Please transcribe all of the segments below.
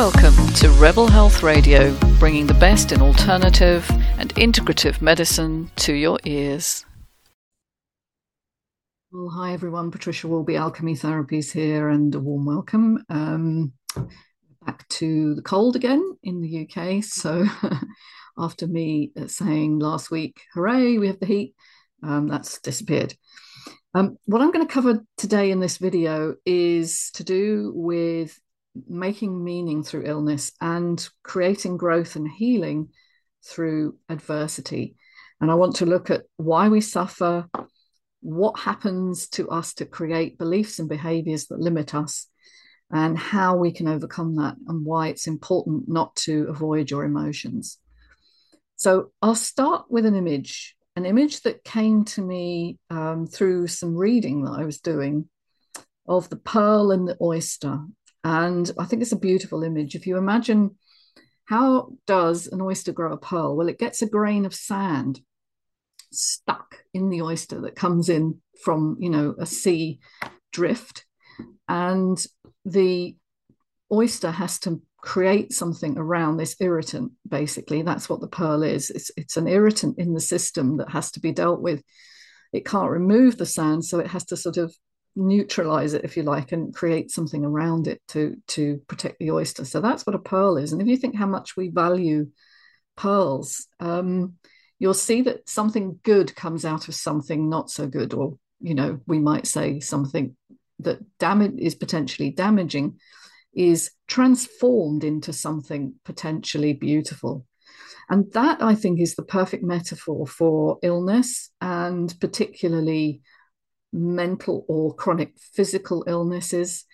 Welcome to Rebel Health Radio, bringing the best in alternative and integrative medicine to your ears. Well, hi everyone. Patricia Worby, Alchemy Therapies here, and a warm welcome. Um, back to the cold again in the UK. So, after me saying last week, hooray, we have the heat, um, that's disappeared. Um, what I'm going to cover today in this video is to do with making meaning through illness and creating growth and healing through adversity. And I want to look at why we suffer, what happens to us to create beliefs and behaviors that limit us, and how we can overcome that, and why it's important not to avoid your emotions. So I'll start with an image, an image that came to me um, through some reading that I was doing of the pearl and the oyster. And I think it's a beautiful image. If you imagine how does an oyster grow a pearl? Well, it gets a grain of sand stuck in the oyster that comes in from, you know, a sea drift. And the oyster has to create something around this irritant, basically. That's what the pearl is. It's, it's an irritant in the system that has to be dealt with. It can't remove the sand, so it has to sort of neutralize it if you like and create something around it to to protect the oyster. So that's what a pearl is. And if you think how much we value pearls um, you'll see that something good comes out of something not so good. Or you know we might say something that damage is potentially damaging is transformed into something potentially beautiful. And that i think is the perfect metaphor for illness and particularly mental or chronic physical illnesses,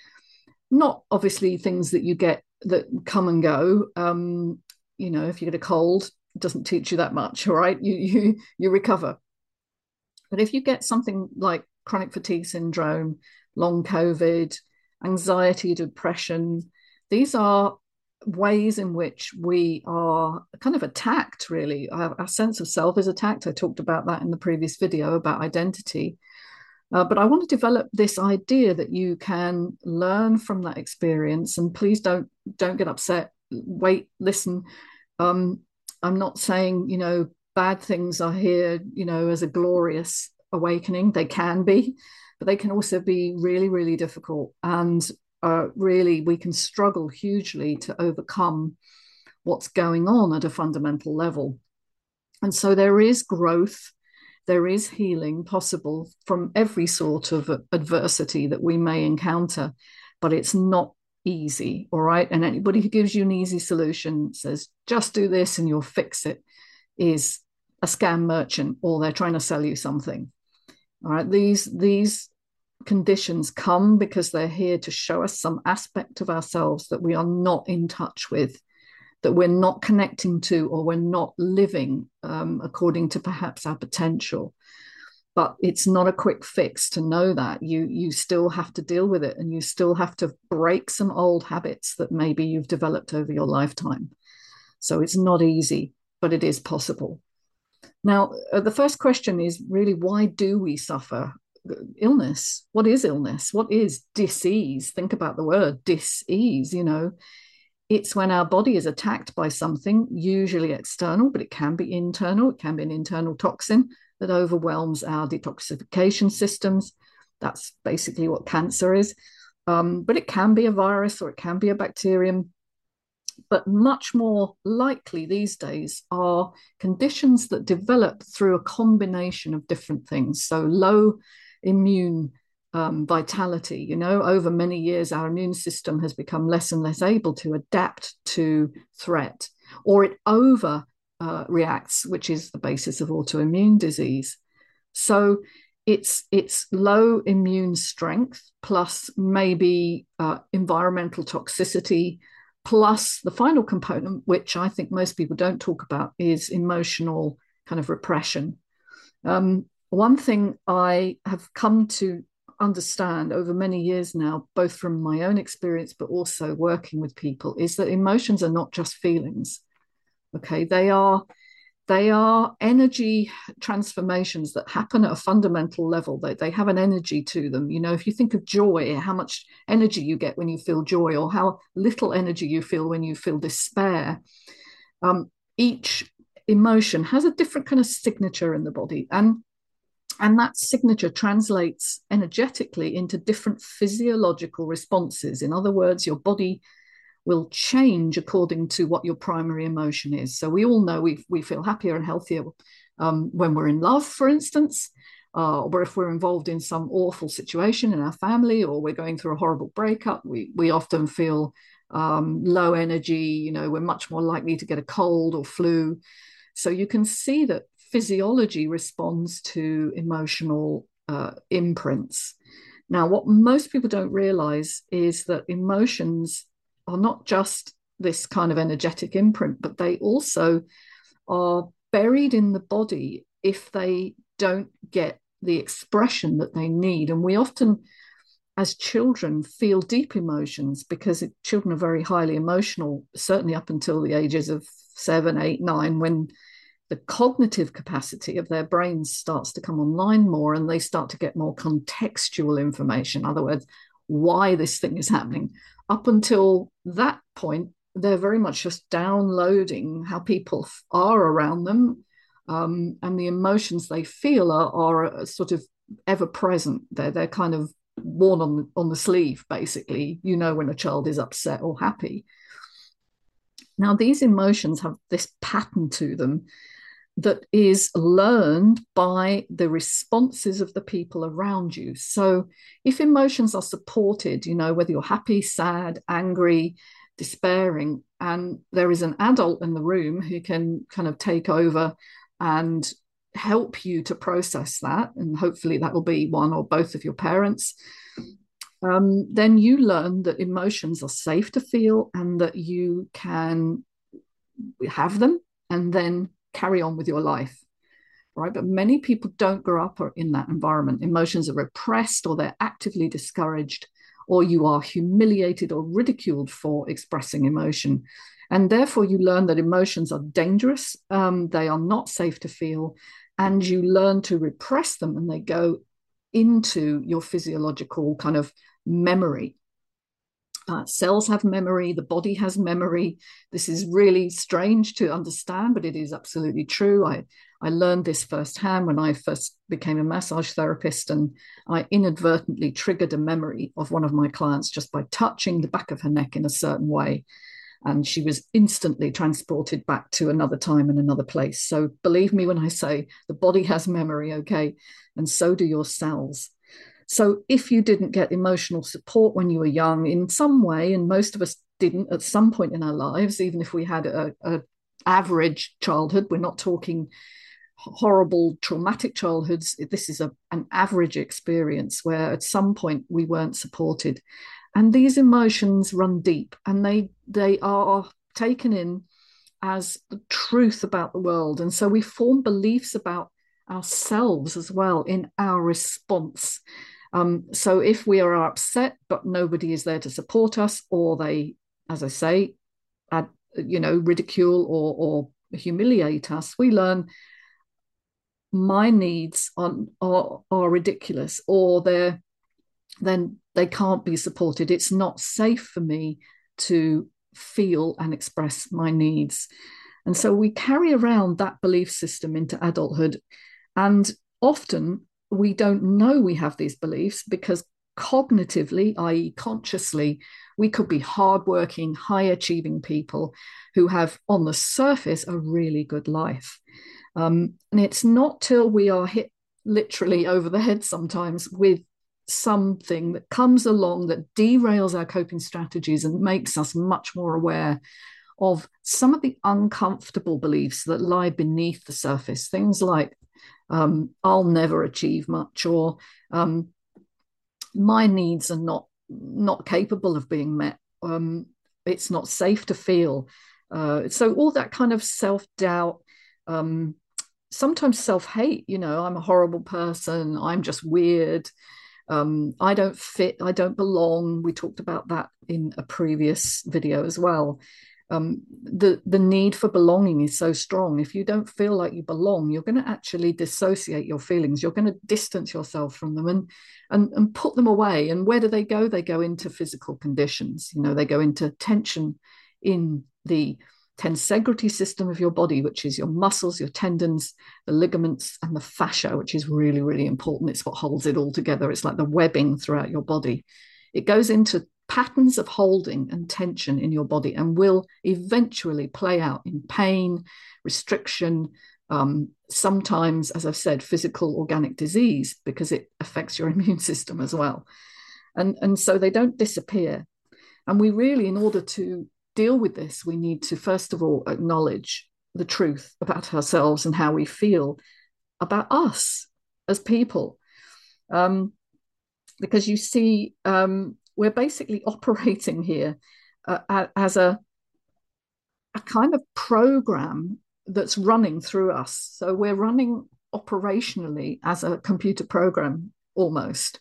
not obviously things that you get that come and go. Um, you know, if you get a cold, it doesn't teach you that much, all right? You you you recover. But if you get something like chronic fatigue syndrome, long COVID, anxiety, depression, these are ways in which we are kind of attacked, really. Our, our, sense of self is attacked. I talked about that in the previous video about identity. Uh, but I want to develop this idea that you can learn from that experience, and please don't don't get upset. Wait, listen. Um, I'm not saying you know bad things are here, you know, as a glorious awakening. They can be, but they can also be really, really difficult, and uh, really we can struggle hugely to overcome what's going on at a fundamental level. And so there is growth there is healing possible from every sort of adversity that we may encounter, but it's not easy. All right. And anybody who gives you an easy solution says, just do this and you'll fix it, is a scam merchant or they're trying to sell you something. All right. These, these conditions come because they're here to show us some aspect of ourselves that we are not in touch with that we're not connecting to or we're not living um, according to perhaps our potential. But it's not a quick fix to know that. You you still have to deal with it and you still have to break some old habits that maybe you've developed over your lifetime. So it's not easy but it is possible. Now uh, the first question is really why do we suffer illness? What is illness? What is disease? Think about the word disease you know it's when our body is attacked by something, usually external, but it can be internal. It can be an internal toxin that overwhelms our detoxification systems. That's basically what cancer is. Um, but it can be a virus or it can be a bacterium. But much more likely these days are conditions that develop through a combination of different things. So, low immune um, vitality. You know, over many years, our immune system has become less and less able to adapt to threat, or it over uh, reacts, which is the basis of autoimmune disease. So it's it's low immune strength plus maybe uh, environmental toxicity plus the final component, which I think most people don't talk about, is emotional kind of repression. Um, one thing I have come to understand over many years now, both from my own experience, but also working with people, is that emotions are not just feelings. Okay, they are they are energy transformations that happen at a fundamental level. They, they have an energy to them. You know, if you think of joy, how much energy you get when you feel joy, or how little energy you feel when you feel despair. Um, each emotion has a different kind of signature in the body. And and that signature translates energetically into different physiological responses. In other words, your body will change according to what your primary emotion is. So we all know we, we feel happier and healthier um, when we're in love, for instance, uh, or if we're involved in some awful situation in our family, or we're going through a horrible breakup. We we often feel um, low energy. You know, we're much more likely to get a cold or flu. So you can see that physiology responds to emotional uh, imprints. Now, what most people don't realize is that emotions are not just this kind of energetic imprint, but they also are buried in the body if they don't get the expression that they need. And we often, as children, feel deep emotions because children are very highly emotional, certainly up until the ages of seven, eight, nine, when the cognitive capacity of their brains starts to come online more and they start to get more contextual information. In other words, why this thing is happening. Up until that point, they're very much just downloading how people are around them um, and the emotions they feel are, are sort of ever present. They're, they're kind of worn on on the sleeve, basically. You know when a child is upset or happy. Now, these emotions have this pattern to them that is learned by the responses of the people around you. So, if emotions are supported, you know, whether you're happy, sad, angry, despairing, and there is an adult in the room who can kind of take over and help you to process that, and hopefully that will be one or both of your parents. Um, then you learn that emotions are safe to feel and that you can have them and then carry on with your life right? But many people don't grow up in that environment. Emotions are repressed or they're actively discouraged or you are humiliated or ridiculed for expressing emotion. And therefore you learn that emotions are dangerous um, they are not safe to feel and you learn to repress them and they go into your physiological kind of memory Uh, cells have memory, the body has memory. This is really strange to understand, but it is absolutely true. I, I learned this firsthand when I first became a massage therapist, and I inadvertently triggered a memory of one of my clients just by touching the back of her neck in a certain way. And she was instantly transported back to another time and another place. So believe me when I say the body has memory, okay? And so do your cells. So if you didn't get emotional support when you were young in some way, and most of us didn't at some point in our lives, even if we had a, a average childhood, we're not talking horrible traumatic childhoods. This is a, an average experience where at some point we weren't supported. And these emotions run deep and they they are taken in as the truth about the world. And so we form beliefs about ourselves as well in our response. Um, so if we are upset, but nobody is there to support us, or they, as I say, you know, ridicule or, or humiliate us, we learn my needs are, are, are ridiculous, or they're then they can't be supported. It's not safe for me to feel and express my needs. And so we carry around that belief system into adulthood. And often we don't know we have these beliefs because cognitively, i.e., consciously, we could be hardworking, high achieving people who have, on the surface, a really good life. Um, and it's not till we are hit literally over the head sometimes with something that comes along that derails our coping strategies and makes us much more aware of some of the uncomfortable beliefs that lie beneath the surface. Things like um, I'll never achieve much, or um, my needs are not not capable of being met. Um, it's not safe to feel. Uh, so all that kind of self doubt, um, sometimes self hate. You know, I'm a horrible person. I'm just weird. Um, I don't fit. I don't belong. We talked about that in a previous video as well. Um, the the need for belonging is so strong. If you don't feel like you belong, you're going to actually dissociate your feelings. You're going to distance yourself from them and and and put them away. And where do they go? They go into physical conditions. You know, they go into tension in the tensegrity system of your body, which is your muscles, your tendons, the ligaments, and the fascia, which is really, really important. It's what holds it all together. It's like the webbing throughout your body. It goes into patterns of holding and tension in your body and will eventually play out in pain, restriction, um, sometimes, as I've said, physical organic disease because it affects your immune system as well. And, and so they don't disappear. And we really, in order to deal with this, we need to first of all acknowledge the truth about ourselves and how we feel about us as people. Um, because you see, um, we're basically operating here uh, as a, a kind of program that's running through us. So we're running operationally as a computer program almost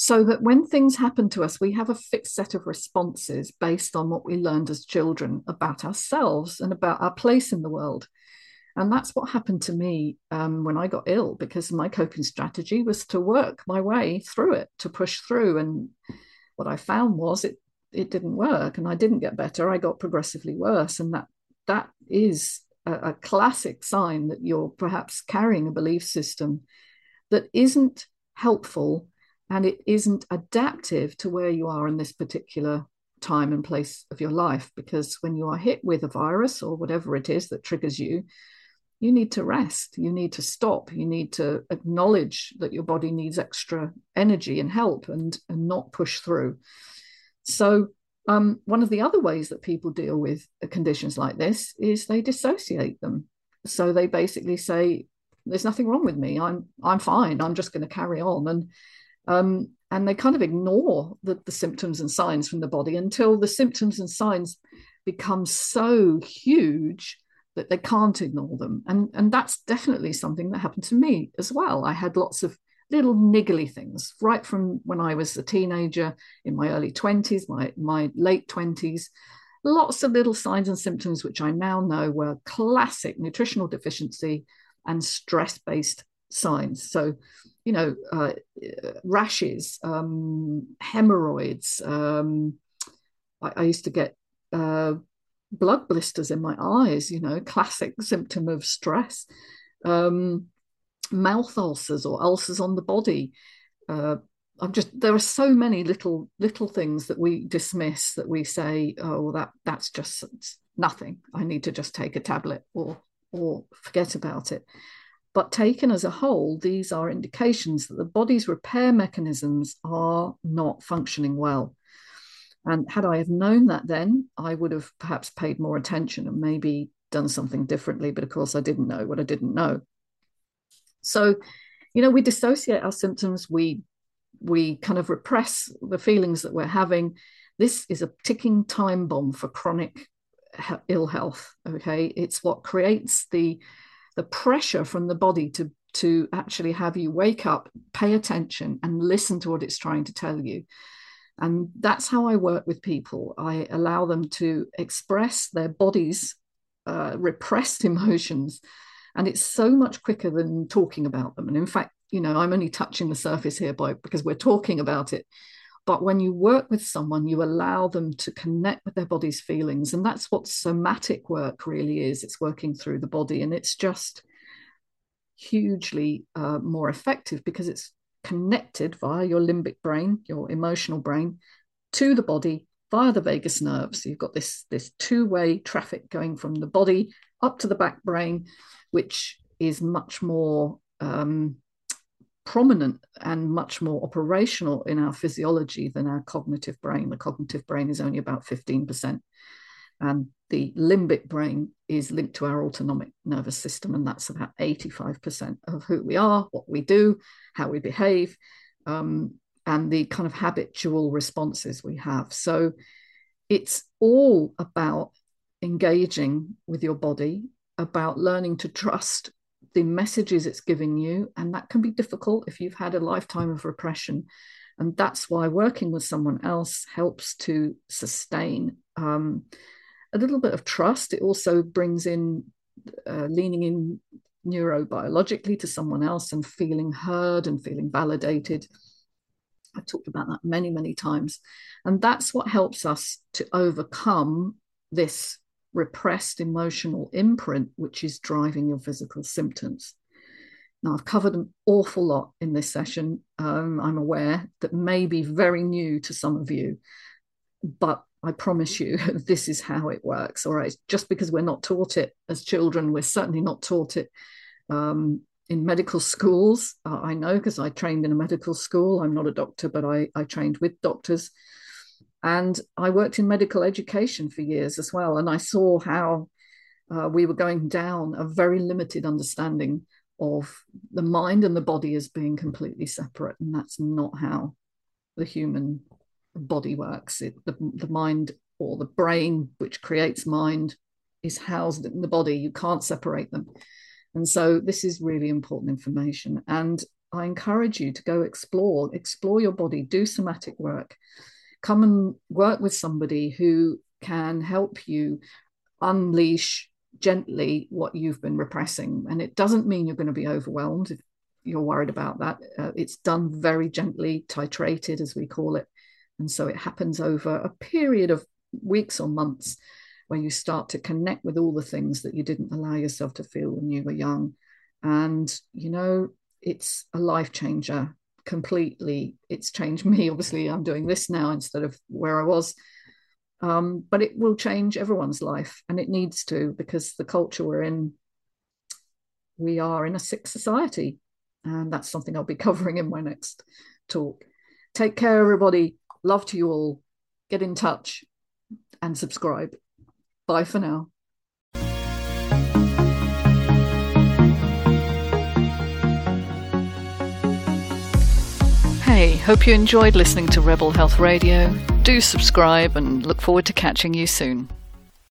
so that when things happen to us, we have a fixed set of responses based on what we learned as children about ourselves and about our place in the world. And that's what happened to me um, when I got ill, because my coping strategy was to work my way through it, to push through. And what I found was it it didn't work, and I didn't get better. I got progressively worse, and that that is a, a classic sign that you're perhaps carrying a belief system that isn't helpful and it isn't adaptive to where you are in this particular time and place of your life because when you are hit with a virus or whatever it is that triggers you you need to rest. You need to stop. You need to acknowledge that your body needs extra energy and help and and not push through. So um, one of the other ways that people deal with conditions like this is they dissociate them. So they basically say there's nothing wrong with me. I'm i'm fine. I'm just going to carry on. And um, and they kind of ignore the, the symptoms and signs from the body until the symptoms and signs become so huge that they can't ignore them. And, and that's definitely something that happened to me as well. I had lots of little niggly things right from when I was a teenager in my early 20s, my, my late 20s. Lots of little signs and symptoms, which I now know were classic nutritional deficiency and stress based signs. So you know, uh, rashes, um, hemorrhoids. Um, I, I, used to get uh, blood blisters in my eyes, you know, classic symptom of stress. Um, mouth ulcers or ulcers on the body. Uh, I'm just there are so many little little things that we dismiss that we say, oh, that that's just nothing. I need to just take a tablet or or forget about it. But taken as a whole, these are indications that the body's repair mechanisms are not functioning well. And had I have known that then, I would have perhaps paid more attention and maybe done something differently. But of course, I didn't know what I didn't know. So, you know, we dissociate our symptoms. We we kind of repress the feelings that we're having. This is a ticking time bomb for chronic ill health. Okay, it's what creates the the pressure from the body to to actually have you wake up, pay attention, and listen to what it's trying to tell you. And that's how I work with people. I allow them to express their body's uh, repressed emotions. And it's so much quicker than talking about them. And in fact, you know, I'm only touching the surface here by, because we're talking about it. But when you work with someone, you allow them to connect with their body's feelings. And that's what somatic work really is it's working through the body. And it's just hugely uh, more effective because it's connected via your limbic brain, your emotional brain, to the body via the vagus nerve. So you've got this, this two way traffic going from the body up to the back brain, which is much more um, prominent and much more operational in our physiology than our cognitive brain. The cognitive brain is only about 15%. And the limbic brain is linked to our autonomic nervous system, and that's about 85% of who we are, what we do, how we behave, um, and the kind of habitual responses we have. So it's all about engaging with your body, about learning to trust the messages it's giving you. And that can be difficult if you've had a lifetime of repression. And that's why working with someone else helps to sustain um, a little bit of trust. It also brings in uh, leaning in neurobiologically to someone else and feeling heard and feeling validated. I've talked about that many, many times. And that's what helps us to overcome this repressed emotional imprint, which is driving your physical symptoms. Now, I've covered an awful lot in this session. Um, I'm aware that may be very new to some of you, but I promise you, this is how it works. All right. Just because we're not taught it as children, we're certainly not taught it um, in medical schools. Uh, I know because I trained in a medical school. I'm not a doctor, but I, I trained with doctors. And I worked in medical education for years as well. And I saw how uh, we were going down a very limited understanding of the mind and the body as being completely separate. And that's not how the human body works. It, the, the mind or the brain, which creates mind, is housed in the body. You can't separate them. And so this is really important information. And I encourage you to go explore, explore your body, do somatic work, come and work with somebody who can help you unleash gently what you've been repressing. And it doesn't mean you're going to be overwhelmed if you're worried about that. Uh, it's done very gently, titrated, as we call it. And so it happens over a period of weeks or months where you start to connect with all the things that you didn't allow yourself to feel when you were young. And, you know, it's a life changer completely. It's changed me. Obviously, I'm doing this now instead of where I was. Um, but it will change everyone's life and it needs to because the culture we're in, we are in a sick society. And that's something I'll be covering in my next talk. Take care, everybody. Love to you all. Get in touch and subscribe. Bye for now. Hey, hope you enjoyed listening to Rebel Health Radio. Do subscribe and look forward to catching you soon.